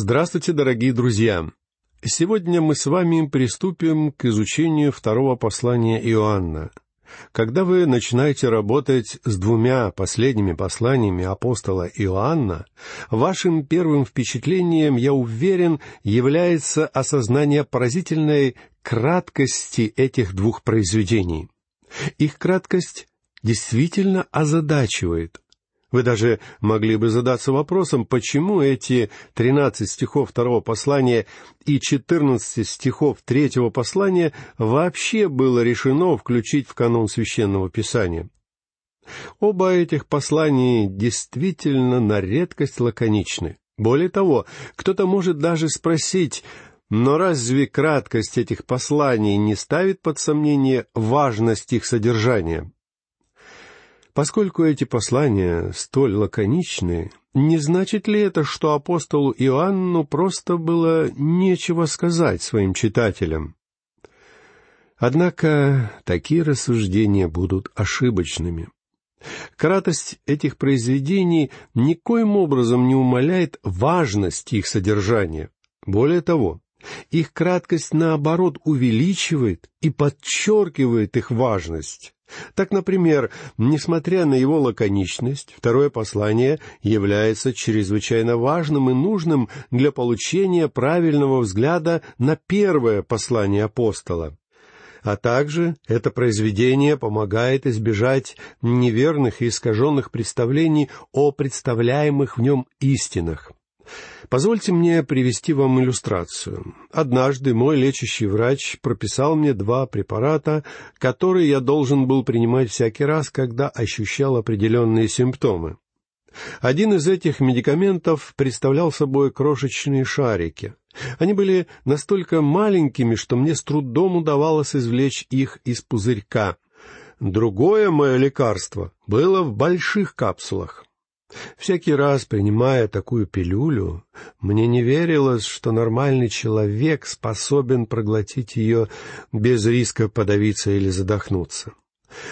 Здравствуйте, дорогие друзья! Сегодня мы с вами приступим к изучению второго послания Иоанна. Когда вы начинаете работать с двумя последними посланиями апостола Иоанна, вашим первым впечатлением, я уверен, является осознание поразительной краткости этих двух произведений. Их краткость действительно озадачивает. Вы даже могли бы задаться вопросом, почему эти тринадцать стихов второго послания и четырнадцать стихов третьего послания вообще было решено включить в канон священного писания. Оба этих послания действительно на редкость лаконичны. Более того, кто-то может даже спросить, но разве краткость этих посланий не ставит под сомнение важность их содержания? Поскольку эти послания столь лаконичны, не значит ли это, что апостолу Иоанну просто было нечего сказать своим читателям? Однако такие рассуждения будут ошибочными. Кратость этих произведений никоим образом не умаляет важность их содержания. Более того, их краткость, наоборот, увеличивает и подчеркивает их важность. Так, например, несмотря на его лаконичность, второе послание является чрезвычайно важным и нужным для получения правильного взгляда на первое послание апостола. А также это произведение помогает избежать неверных и искаженных представлений о представляемых в нем истинах. Позвольте мне привести вам иллюстрацию. Однажды мой лечащий врач прописал мне два препарата, которые я должен был принимать всякий раз, когда ощущал определенные симптомы. Один из этих медикаментов представлял собой крошечные шарики. Они были настолько маленькими, что мне с трудом удавалось извлечь их из пузырька. Другое мое лекарство было в больших капсулах. Всякий раз, принимая такую пилюлю, мне не верилось, что нормальный человек способен проглотить ее без риска подавиться или задохнуться.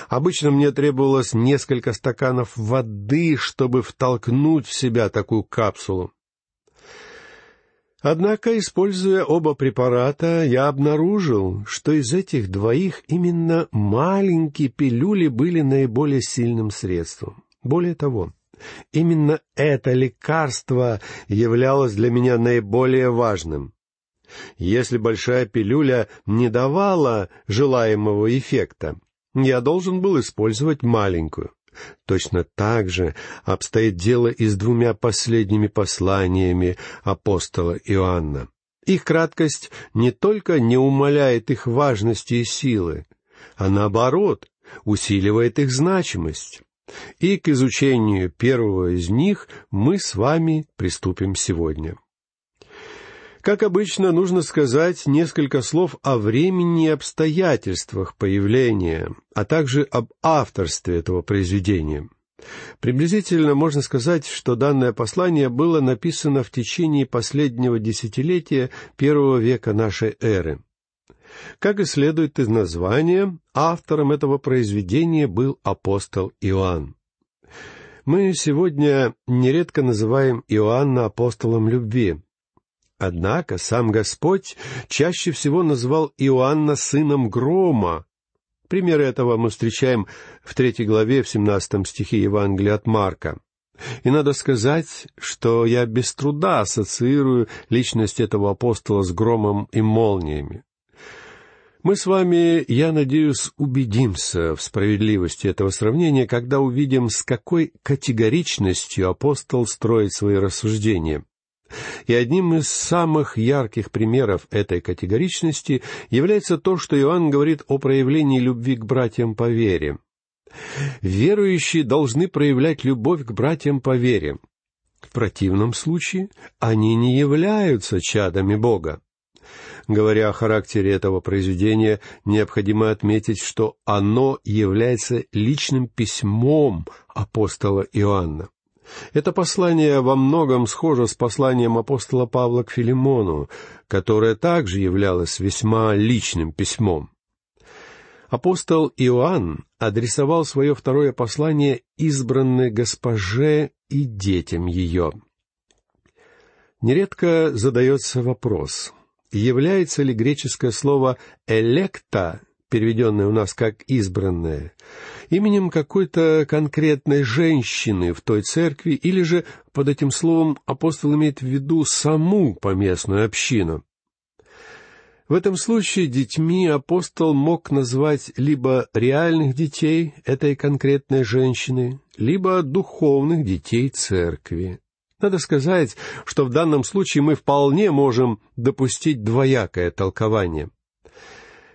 Обычно мне требовалось несколько стаканов воды, чтобы втолкнуть в себя такую капсулу. Однако, используя оба препарата, я обнаружил, что из этих двоих именно маленькие пилюли были наиболее сильным средством. Более того, Именно это лекарство являлось для меня наиболее важным. Если большая пилюля не давала желаемого эффекта, я должен был использовать маленькую. Точно так же обстоит дело и с двумя последними посланиями апостола Иоанна. Их краткость не только не умаляет их важности и силы, а наоборот усиливает их значимость. И к изучению первого из них мы с вами приступим сегодня. Как обычно, нужно сказать несколько слов о времени и обстоятельствах появления, а также об авторстве этого произведения. Приблизительно можно сказать, что данное послание было написано в течение последнего десятилетия первого века нашей эры. Как и следует из названия, автором этого произведения был апостол Иоанн. Мы сегодня нередко называем Иоанна апостолом любви. Однако сам Господь чаще всего называл Иоанна сыном грома. Примеры этого мы встречаем в третьей главе, в семнадцатом стихе Евангелия от Марка. И надо сказать, что я без труда ассоциирую личность этого апостола с громом и молниями. Мы с вами, я надеюсь, убедимся в справедливости этого сравнения, когда увидим, с какой категоричностью апостол строит свои рассуждения. И одним из самых ярких примеров этой категоричности является то, что Иоанн говорит о проявлении любви к братьям по вере. Верующие должны проявлять любовь к братьям по вере. В противном случае они не являются чадами Бога. Говоря о характере этого произведения, необходимо отметить, что оно является личным письмом апостола Иоанна. Это послание во многом схоже с посланием апостола Павла к Филимону, которое также являлось весьма личным письмом. Апостол Иоанн адресовал свое второе послание избранной госпоже и детям ее. Нередко задается вопрос, является ли греческое слово «электа», переведенное у нас как «избранное», именем какой-то конкретной женщины в той церкви, или же под этим словом апостол имеет в виду саму поместную общину. В этом случае детьми апостол мог назвать либо реальных детей этой конкретной женщины, либо духовных детей церкви. Надо сказать, что в данном случае мы вполне можем допустить двоякое толкование.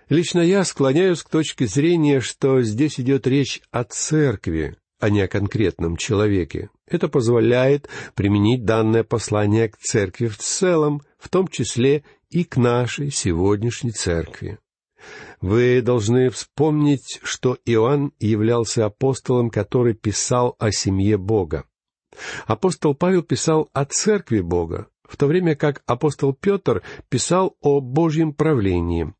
Лично я склоняюсь к точке зрения, что здесь идет речь о церкви, а не о конкретном человеке. Это позволяет применить данное послание к церкви в целом, в том числе и к нашей сегодняшней церкви. Вы должны вспомнить, что Иоанн являлся апостолом, который писал о семье Бога. Апостол Павел писал о церкви Бога, в то время как апостол Петр писал о Божьем правлении.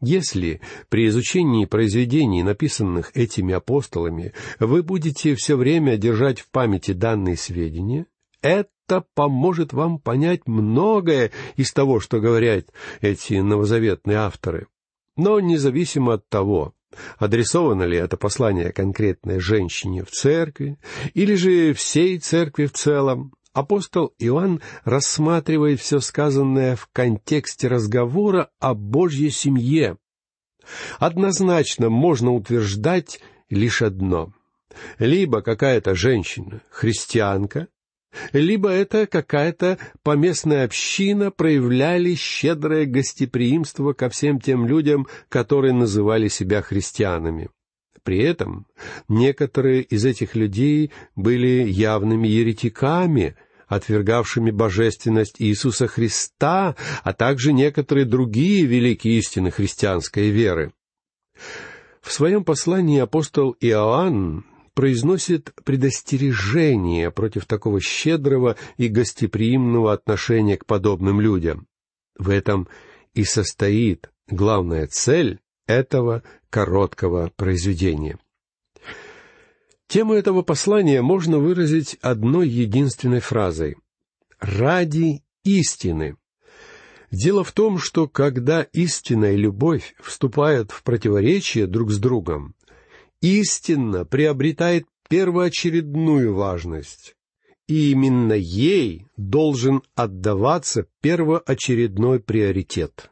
Если при изучении произведений, написанных этими апостолами, вы будете все время держать в памяти данные сведения, это поможет вам понять многое из того, что говорят эти новозаветные авторы. Но независимо от того, адресовано ли это послание конкретной женщине в церкви или же всей церкви в целом, апостол Иоанн рассматривает все сказанное в контексте разговора о Божьей семье. Однозначно можно утверждать лишь одно. Либо какая-то женщина, христианка, либо это какая-то поместная община проявляли щедрое гостеприимство ко всем тем людям, которые называли себя христианами. При этом некоторые из этих людей были явными еретиками, отвергавшими божественность Иисуса Христа, а также некоторые другие великие истины христианской веры. В своем послании апостол Иоанн произносит предостережение против такого щедрого и гостеприимного отношения к подобным людям. В этом и состоит главная цель этого короткого произведения. Тему этого послания можно выразить одной единственной фразой «ради истины». Дело в том, что когда истина и любовь вступают в противоречие друг с другом, истинно приобретает первоочередную важность. И именно ей должен отдаваться первоочередной приоритет.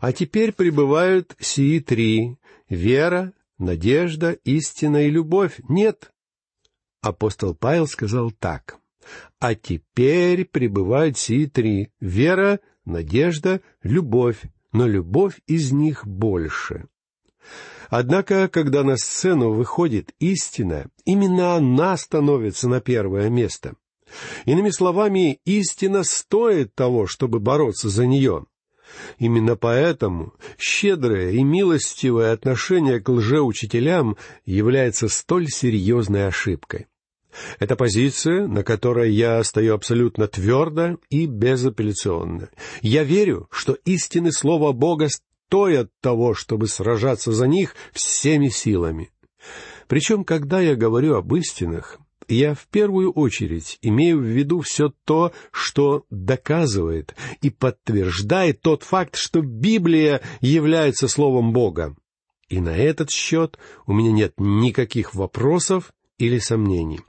А теперь пребывают сии три — вера, надежда, истина и любовь. Нет. Апостол Павел сказал так. А теперь пребывают сии три — вера, надежда, любовь, но любовь из них больше. Однако, когда на сцену выходит истина, именно она становится на первое место. Иными словами, истина стоит того, чтобы бороться за нее. Именно поэтому щедрое и милостивое отношение к лжеучителям является столь серьезной ошибкой. Это позиция, на которой я стою абсолютно твердо и безапелляционно. Я верю, что истины Слова Бога стоят того, чтобы сражаться за них всеми силами. Причем, когда я говорю об истинах, я в первую очередь имею в виду все то, что доказывает и подтверждает тот факт, что Библия является Словом Бога. И на этот счет у меня нет никаких вопросов или сомнений.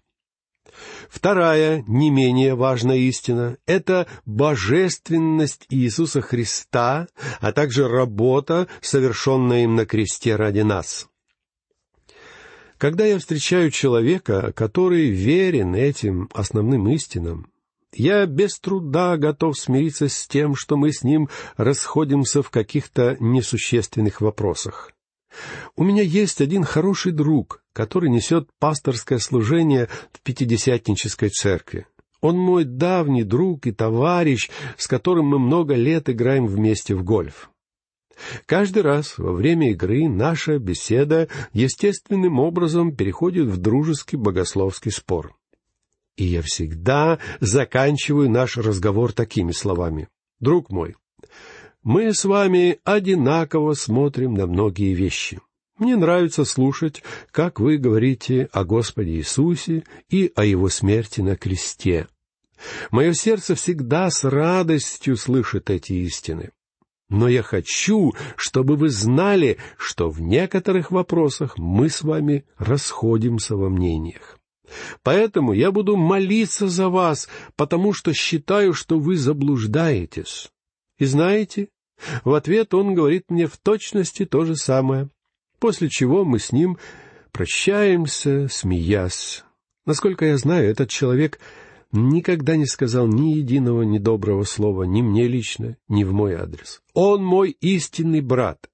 Вторая, не менее важная истина — это божественность Иисуса Христа, а также работа, совершенная им на кресте ради нас. Когда я встречаю человека, который верен этим основным истинам, я без труда готов смириться с тем, что мы с ним расходимся в каких-то несущественных вопросах. У меня есть один хороший друг, который несет пасторское служение в Пятидесятнической церкви. Он мой давний друг и товарищ, с которым мы много лет играем вместе в гольф. Каждый раз во время игры наша беседа естественным образом переходит в дружеский богословский спор. И я всегда заканчиваю наш разговор такими словами. «Друг мой, мы с вами одинаково смотрим на многие вещи. Мне нравится слушать, как вы говорите о Господе Иисусе и о Его смерти на кресте. Мое сердце всегда с радостью слышит эти истины. Но я хочу, чтобы вы знали, что в некоторых вопросах мы с вами расходимся во мнениях. Поэтому я буду молиться за вас, потому что считаю, что вы заблуждаетесь. И знаете, в ответ он говорит мне в точности то же самое, после чего мы с ним прощаемся, смеясь. Насколько я знаю, этот человек никогда не сказал ни единого недоброго слова ни мне лично, ни в мой адрес. Он мой истинный брат.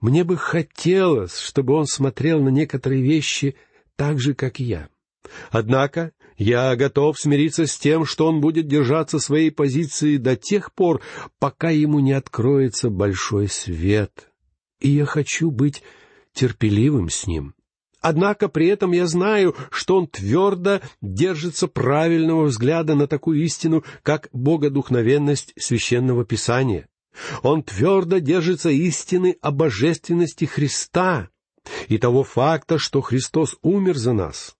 Мне бы хотелось, чтобы он смотрел на некоторые вещи так же, как я. Однако я готов смириться с тем, что он будет держаться своей позиции до тех пор, пока ему не откроется большой свет. И я хочу быть терпеливым с ним. Однако при этом я знаю, что он твердо держится правильного взгляда на такую истину, как богодухновенность священного писания. Он твердо держится истины о божественности Христа и того факта, что Христос умер за нас.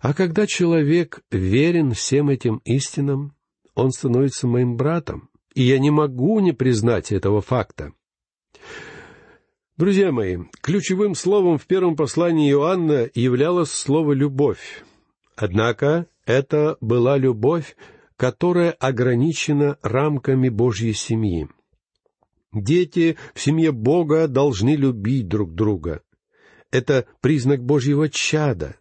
А когда человек верен всем этим истинам, он становится моим братом, и я не могу не признать этого факта. Друзья мои, ключевым словом в первом послании Иоанна являлось слово «любовь». Однако это была любовь, которая ограничена рамками Божьей семьи. Дети в семье Бога должны любить друг друга. Это признак Божьего чада.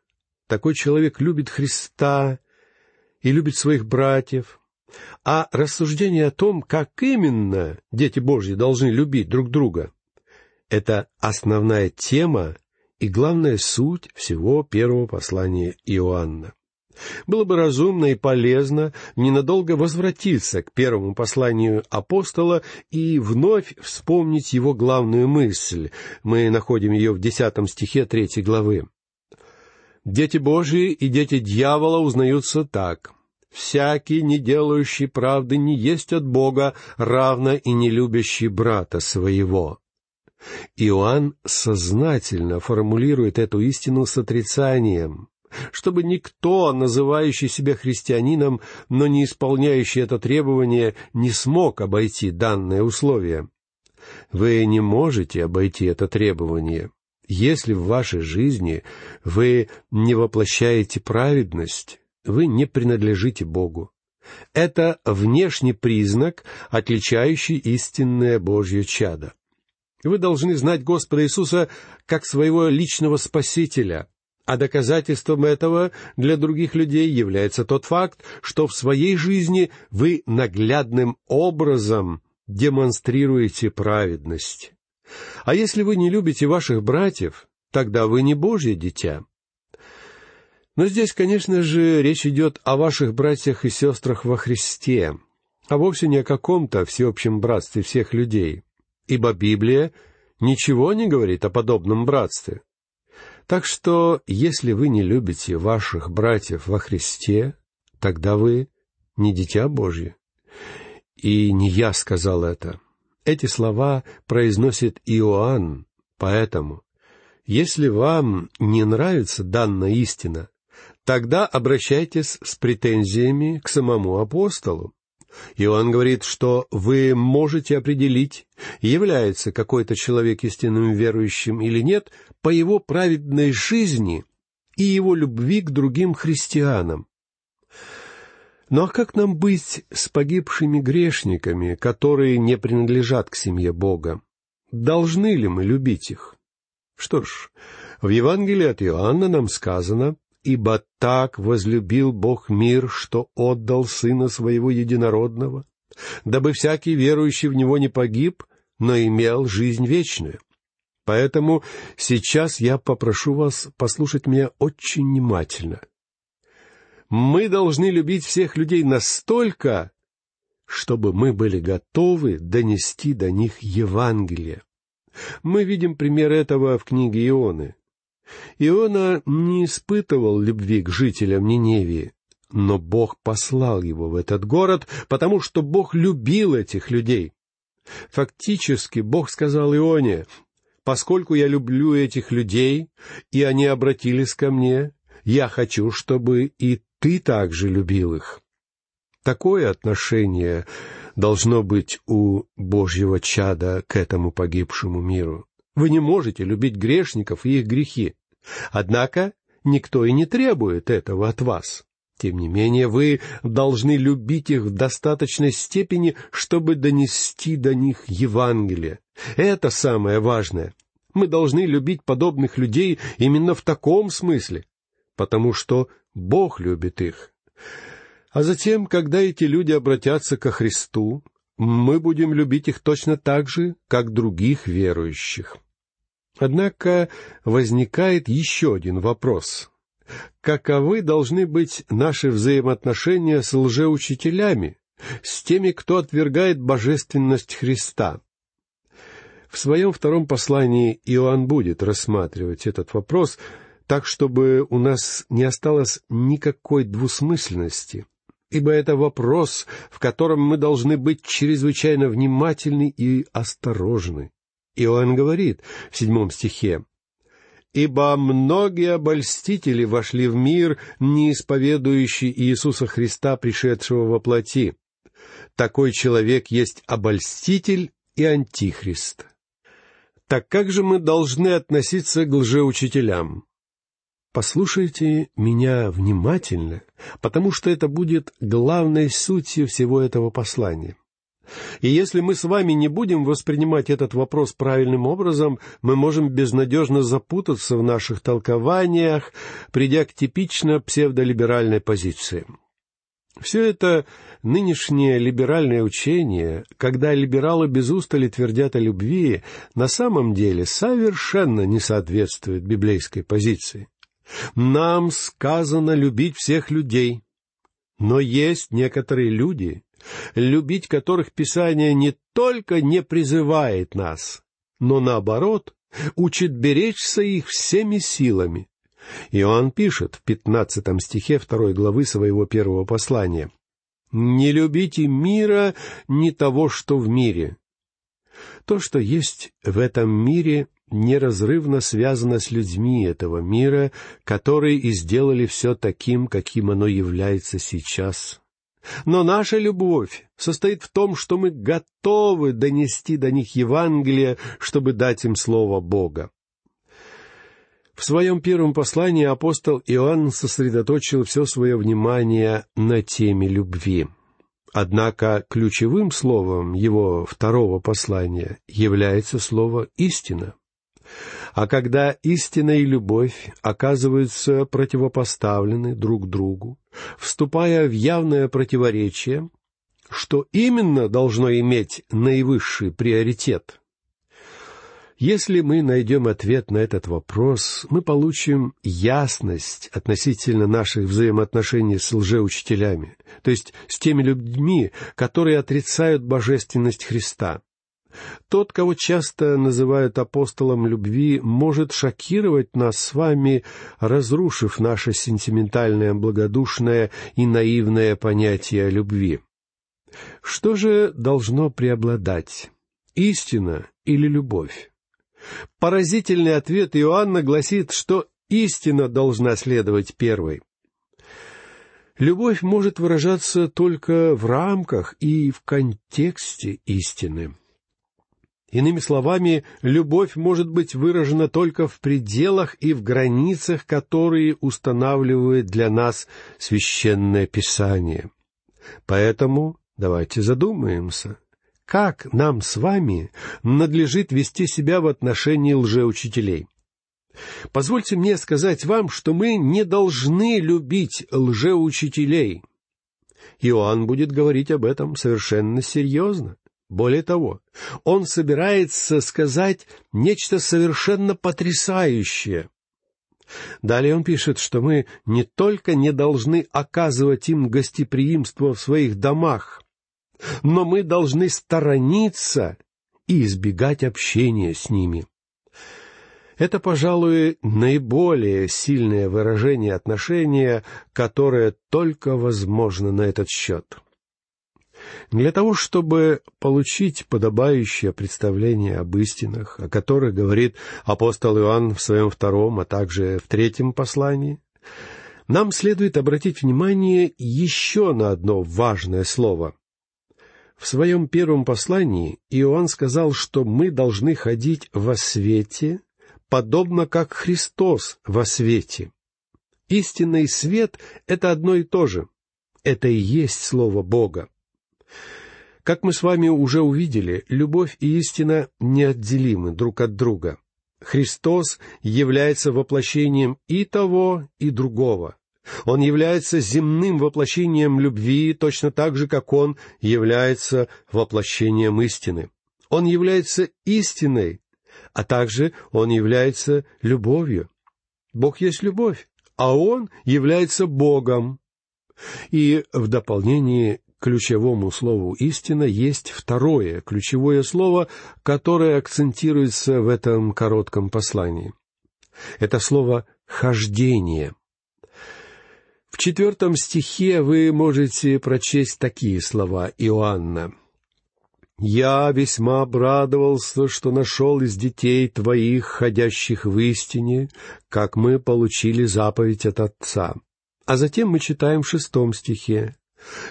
Такой человек любит Христа и любит своих братьев. А рассуждение о том, как именно дети Божьи должны любить друг друга, это основная тема и главная суть всего первого послания Иоанна. Было бы разумно и полезно ненадолго возвратиться к первому посланию апостола и вновь вспомнить его главную мысль. Мы находим ее в десятом стихе третьей главы. «Дети Божии и дети дьявола узнаются так. Всякий, не делающий правды, не есть от Бога, равно и не любящий брата своего». Иоанн сознательно формулирует эту истину с отрицанием, чтобы никто, называющий себя христианином, но не исполняющий это требование, не смог обойти данное условие. Вы не можете обойти это требование, если в вашей жизни вы не воплощаете праведность, вы не принадлежите Богу. Это внешний признак, отличающий истинное Божье чадо. Вы должны знать Господа Иисуса как своего личного Спасителя, а доказательством этого для других людей является тот факт, что в своей жизни вы наглядным образом демонстрируете праведность. А если вы не любите ваших братьев, тогда вы не Божье дитя. Но здесь, конечно же, речь идет о ваших братьях и сестрах во Христе, а вовсе не о каком-то всеобщем братстве всех людей ибо Библия ничего не говорит о подобном братстве. Так что, если вы не любите ваших братьев во Христе, тогда вы не дитя Божье. И не я сказал это. Эти слова произносит Иоанн, поэтому, если вам не нравится данная истина, тогда обращайтесь с претензиями к самому апостолу. Иоанн говорит, что вы можете определить, является какой-то человек истинным верующим или нет, по его праведной жизни и его любви к другим христианам. Ну а как нам быть с погибшими грешниками, которые не принадлежат к семье Бога? Должны ли мы любить их? Что ж, в Евангелии от Иоанна нам сказано, ибо так возлюбил Бог мир, что отдал Сына Своего Единородного, дабы всякий верующий в Него не погиб, но имел жизнь вечную. Поэтому сейчас я попрошу вас послушать меня очень внимательно. Мы должны любить всех людей настолько, чтобы мы были готовы донести до них Евангелие. Мы видим пример этого в книге Ионы. Иона не испытывал любви к жителям Ниневии, но Бог послал его в этот город, потому что Бог любил этих людей. Фактически Бог сказал Ионе, «Поскольку я люблю этих людей, и они обратились ко мне, я хочу, чтобы и ты также любил их». Такое отношение должно быть у Божьего чада к этому погибшему миру. Вы не можете любить грешников и их грехи. Однако никто и не требует этого от вас. Тем не менее, вы должны любить их в достаточной степени, чтобы донести до них Евангелие. Это самое важное. Мы должны любить подобных людей именно в таком смысле, потому что Бог любит их. А затем, когда эти люди обратятся ко Христу, мы будем любить их точно так же, как других верующих. Однако возникает еще один вопрос каковы должны быть наши взаимоотношения с лжеучителями, с теми, кто отвергает божественность Христа. В своем втором послании Иоанн будет рассматривать этот вопрос так, чтобы у нас не осталось никакой двусмысленности, ибо это вопрос, в котором мы должны быть чрезвычайно внимательны и осторожны. Иоанн говорит в седьмом стихе, ибо многие обольстители вошли в мир, не исповедующий Иисуса Христа, пришедшего во плоти. Такой человек есть обольститель и антихрист. Так как же мы должны относиться к лжеучителям? Послушайте меня внимательно, потому что это будет главной сутью всего этого послания. И если мы с вами не будем воспринимать этот вопрос правильным образом, мы можем безнадежно запутаться в наших толкованиях, придя к типично псевдолиберальной позиции. Все это нынешнее либеральное учение, когда либералы без устали твердят о любви, на самом деле совершенно не соответствует библейской позиции. Нам сказано любить всех людей, но есть некоторые люди, любить которых Писание не только не призывает нас, но наоборот учит беречься их всеми силами. Иоанн пишет в пятнадцатом стихе второй главы своего первого послания. «Не любите мира, ни того, что в мире». То, что есть в этом мире, неразрывно связано с людьми этого мира, которые и сделали все таким, каким оно является сейчас. Но наша любовь состоит в том, что мы готовы донести до них Евангелие, чтобы дать им Слово Бога. В своем первом послании апостол Иоанн сосредоточил все свое внимание на теме любви. Однако ключевым словом его второго послания является слово «истина». А когда истина и любовь оказываются противопоставлены друг другу, вступая в явное противоречие, что именно должно иметь наивысший приоритет? Если мы найдем ответ на этот вопрос, мы получим ясность относительно наших взаимоотношений с лжеучителями, то есть с теми людьми, которые отрицают божественность Христа. Тот, кого часто называют апостолом любви, может шокировать нас с вами, разрушив наше сентиментальное, благодушное и наивное понятие о любви. Что же должно преобладать? Истина или любовь? Поразительный ответ Иоанна гласит, что истина должна следовать первой. Любовь может выражаться только в рамках и в контексте истины. Иными словами, любовь может быть выражена только в пределах и в границах, которые устанавливает для нас священное Писание. Поэтому давайте задумаемся, как нам с вами надлежит вести себя в отношении лжеучителей. Позвольте мне сказать вам, что мы не должны любить лжеучителей. Иоанн будет говорить об этом совершенно серьезно. Более того, он собирается сказать нечто совершенно потрясающее. Далее он пишет, что мы не только не должны оказывать им гостеприимство в своих домах, но мы должны сторониться и избегать общения с ними. Это, пожалуй, наиболее сильное выражение отношения, которое только возможно на этот счет. Для того, чтобы получить подобающее представление об истинах, о которых говорит апостол Иоанн в своем втором, а также в третьем послании, Нам следует обратить внимание еще на одно важное слово. В своем первом послании Иоанн сказал, что мы должны ходить во свете, подобно как Христос во свете. Истинный свет — это одно и то же. Это и есть Слово Бога. Как мы с вами уже увидели, любовь и истина неотделимы друг от друга. Христос является воплощением и того, и другого. Он является земным воплощением любви, точно так же, как Он является воплощением истины. Он является истиной, а также Он является любовью. Бог есть любовь, а Он является Богом. И в дополнение ключевому слову «истина» есть второе ключевое слово, которое акцентируется в этом коротком послании. Это слово «хождение». В четвертом стихе вы можете прочесть такие слова Иоанна. «Я весьма обрадовался, что нашел из детей твоих, ходящих в истине, как мы получили заповедь от Отца». А затем мы читаем в шестом стихе.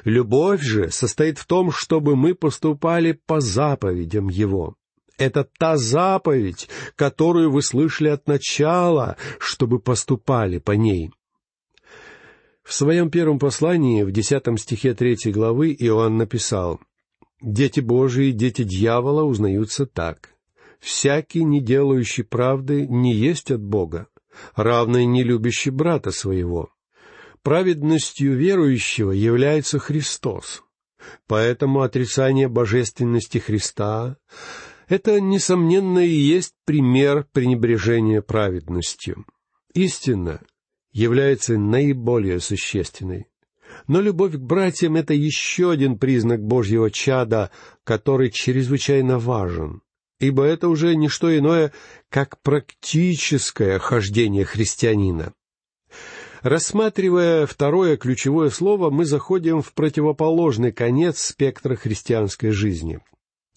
Любовь же состоит в том, чтобы мы поступали по заповедям Его. Это та заповедь, которую вы слышали от начала, чтобы поступали по ней. В своем первом послании, в десятом стихе третьей главы, Иоанн написал, «Дети Божии, дети дьявола узнаются так. Всякий, не делающий правды, не есть от Бога, равный не любящий брата своего. Праведностью верующего является Христос. Поэтому отрицание божественности Христа — это, несомненно, и есть пример пренебрежения праведностью. Истина является наиболее существенной. Но любовь к братьям — это еще один признак Божьего чада, который чрезвычайно важен, ибо это уже не что иное, как практическое хождение христианина. Рассматривая второе ключевое слово, мы заходим в противоположный конец спектра христианской жизни.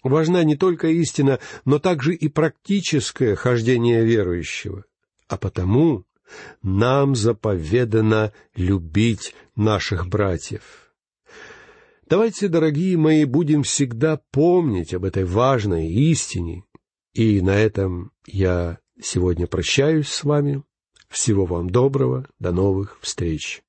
Важна не только истина, но также и практическое хождение верующего. А потому нам заповедано любить наших братьев. Давайте, дорогие мои, будем всегда помнить об этой важной истине. И на этом я сегодня прощаюсь с вами. Всего вам доброго, до новых встреч.